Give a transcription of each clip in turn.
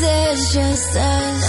there's just us.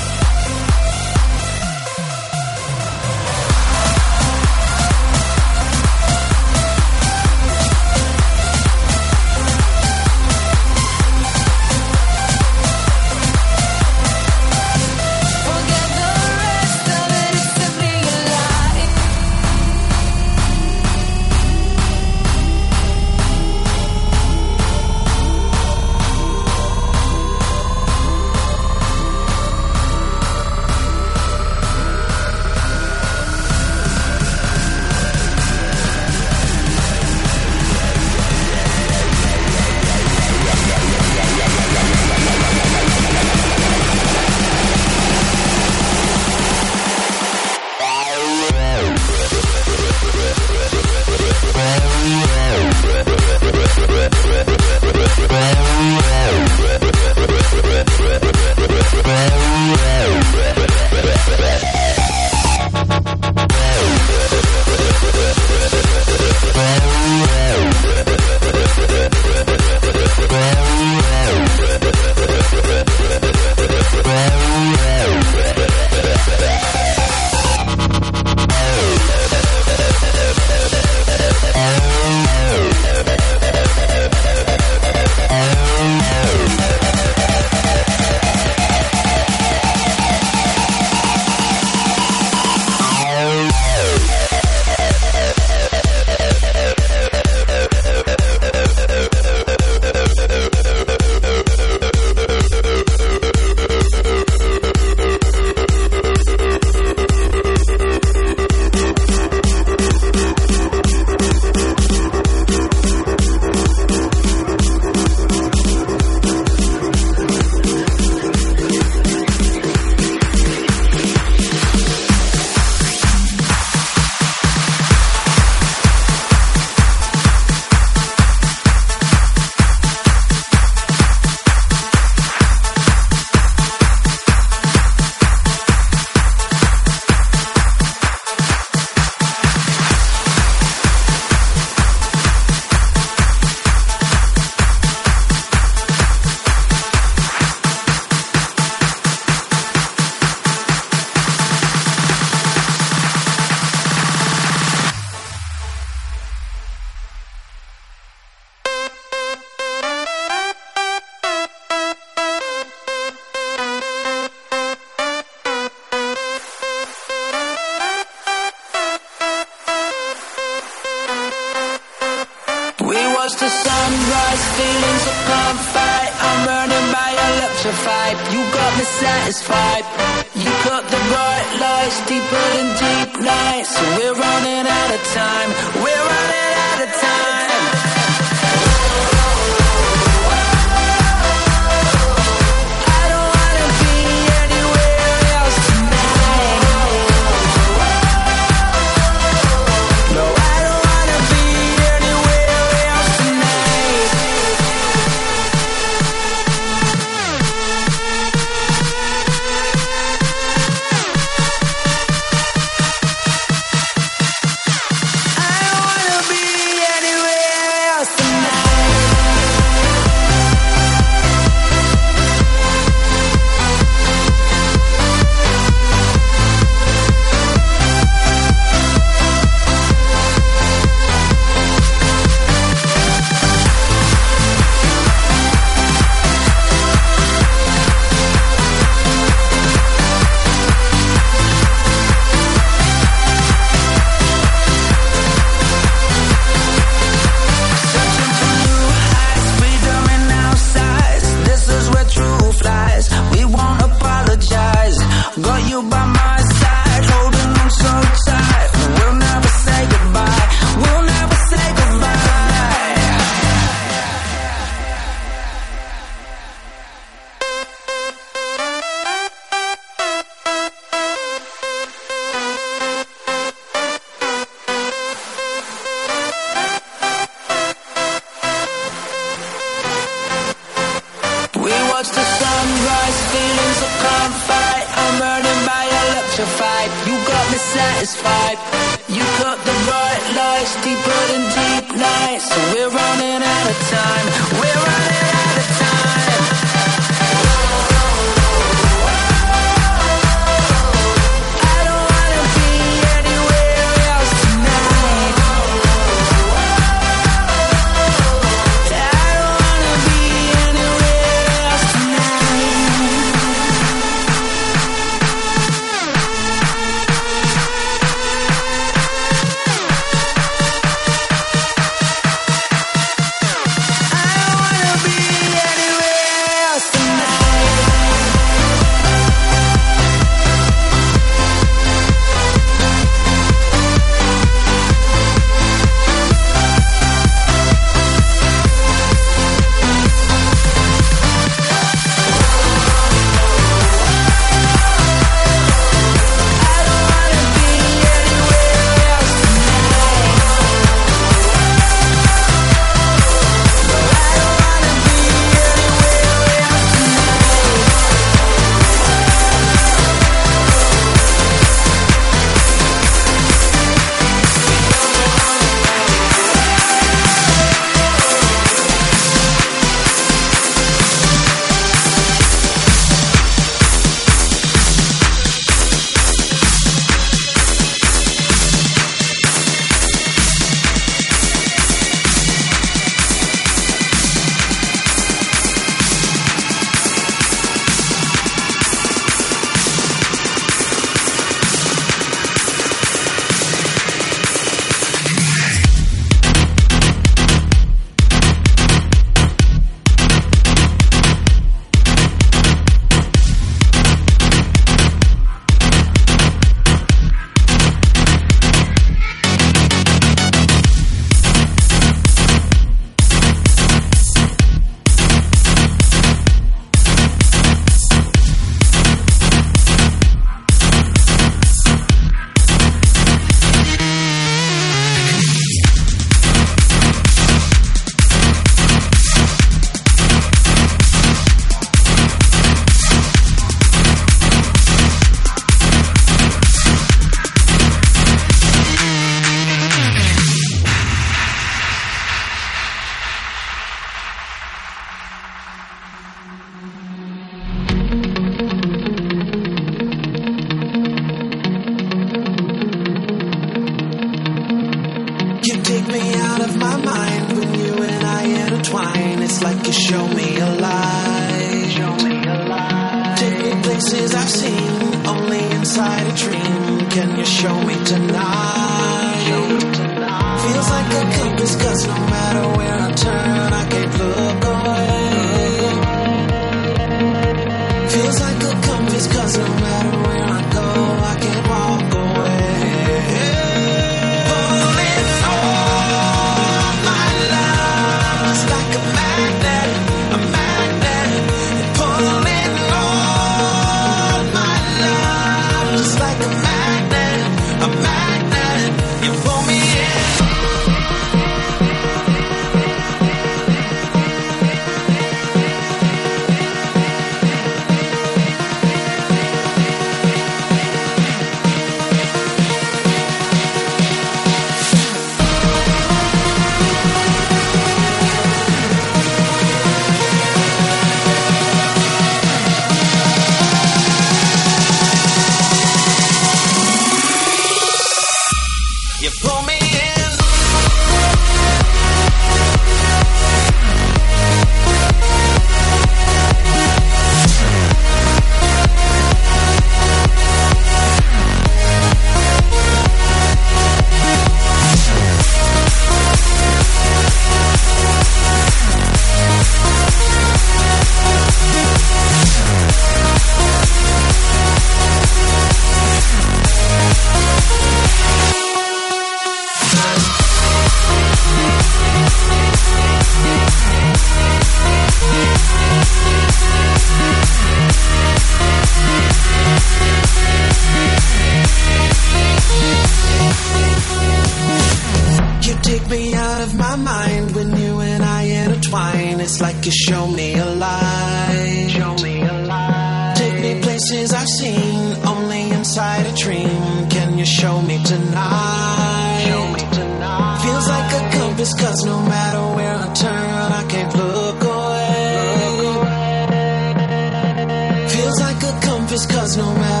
No matter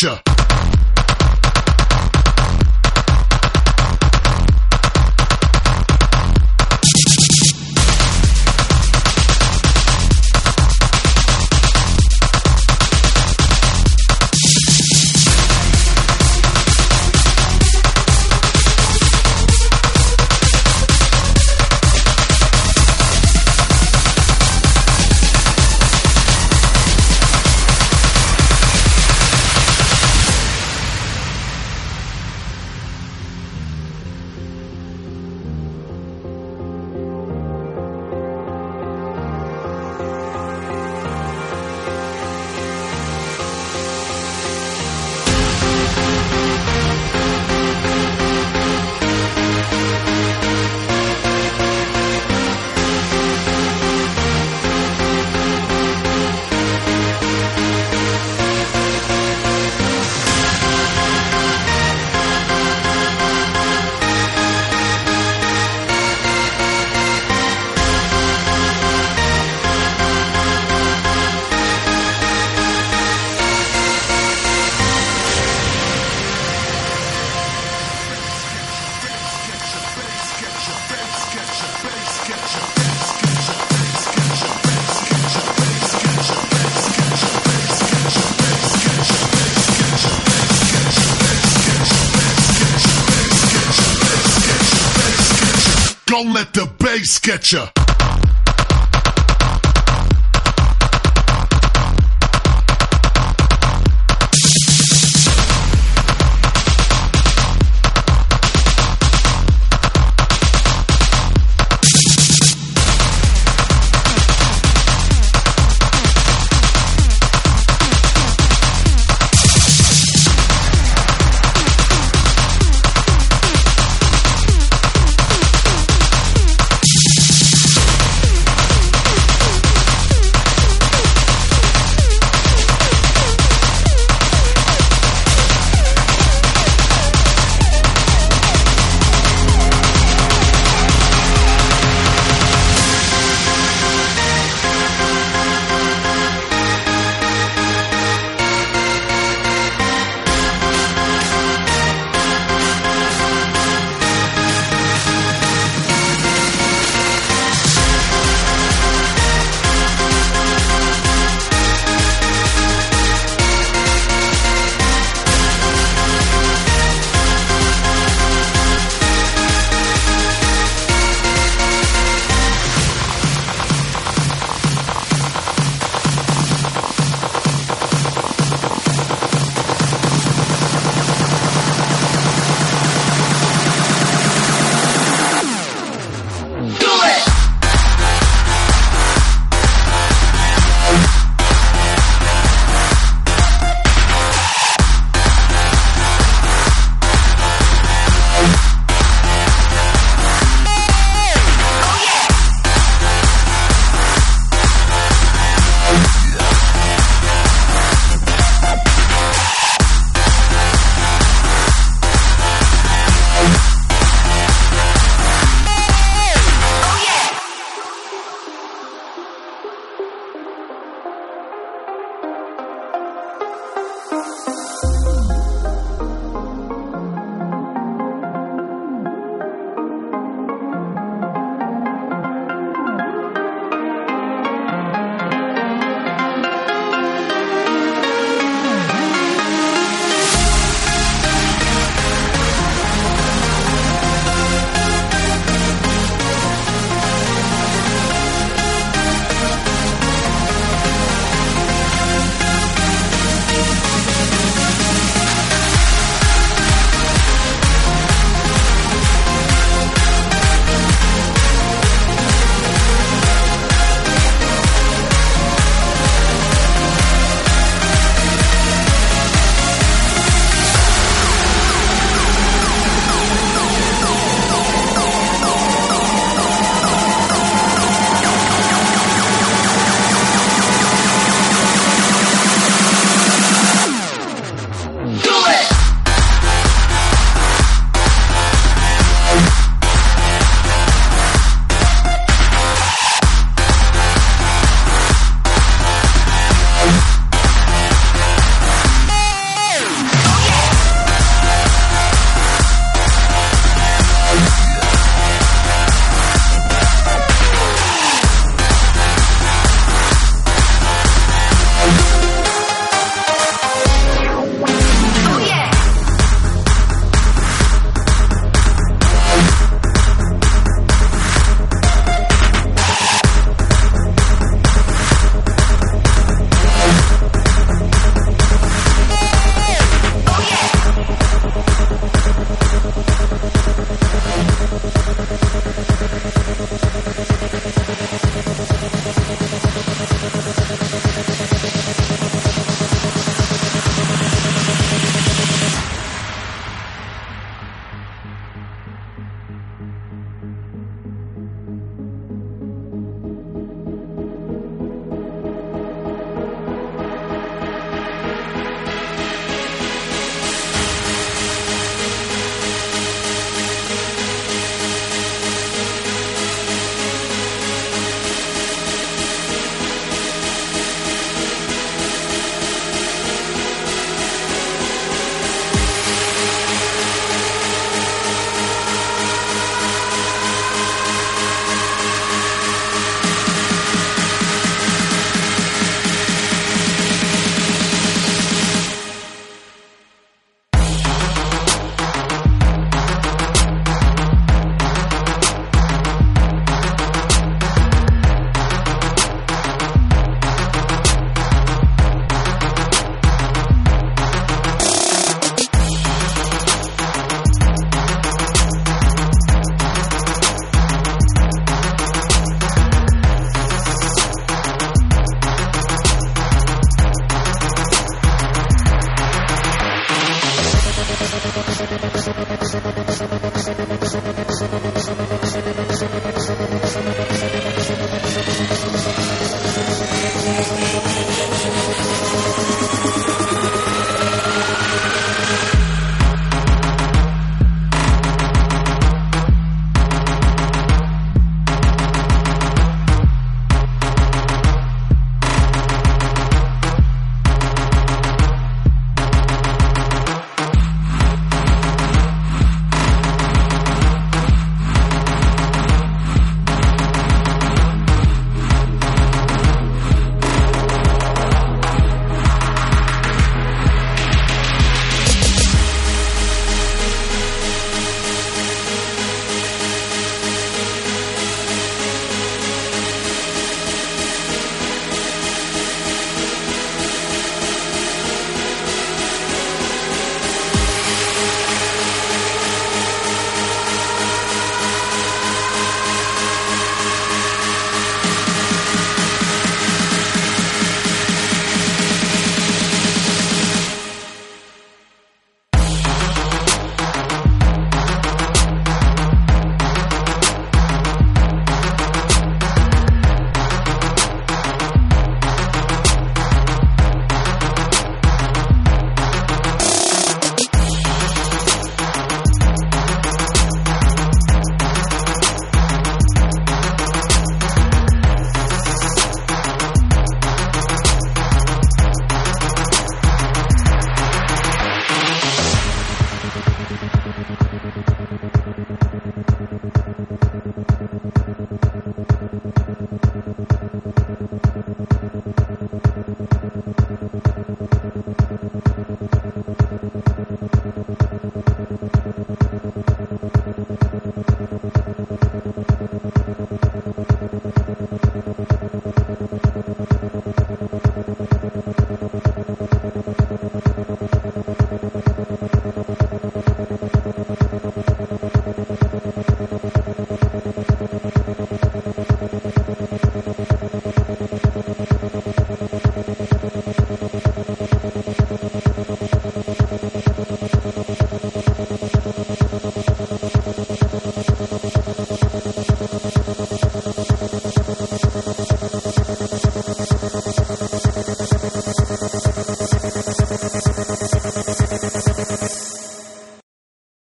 bass get.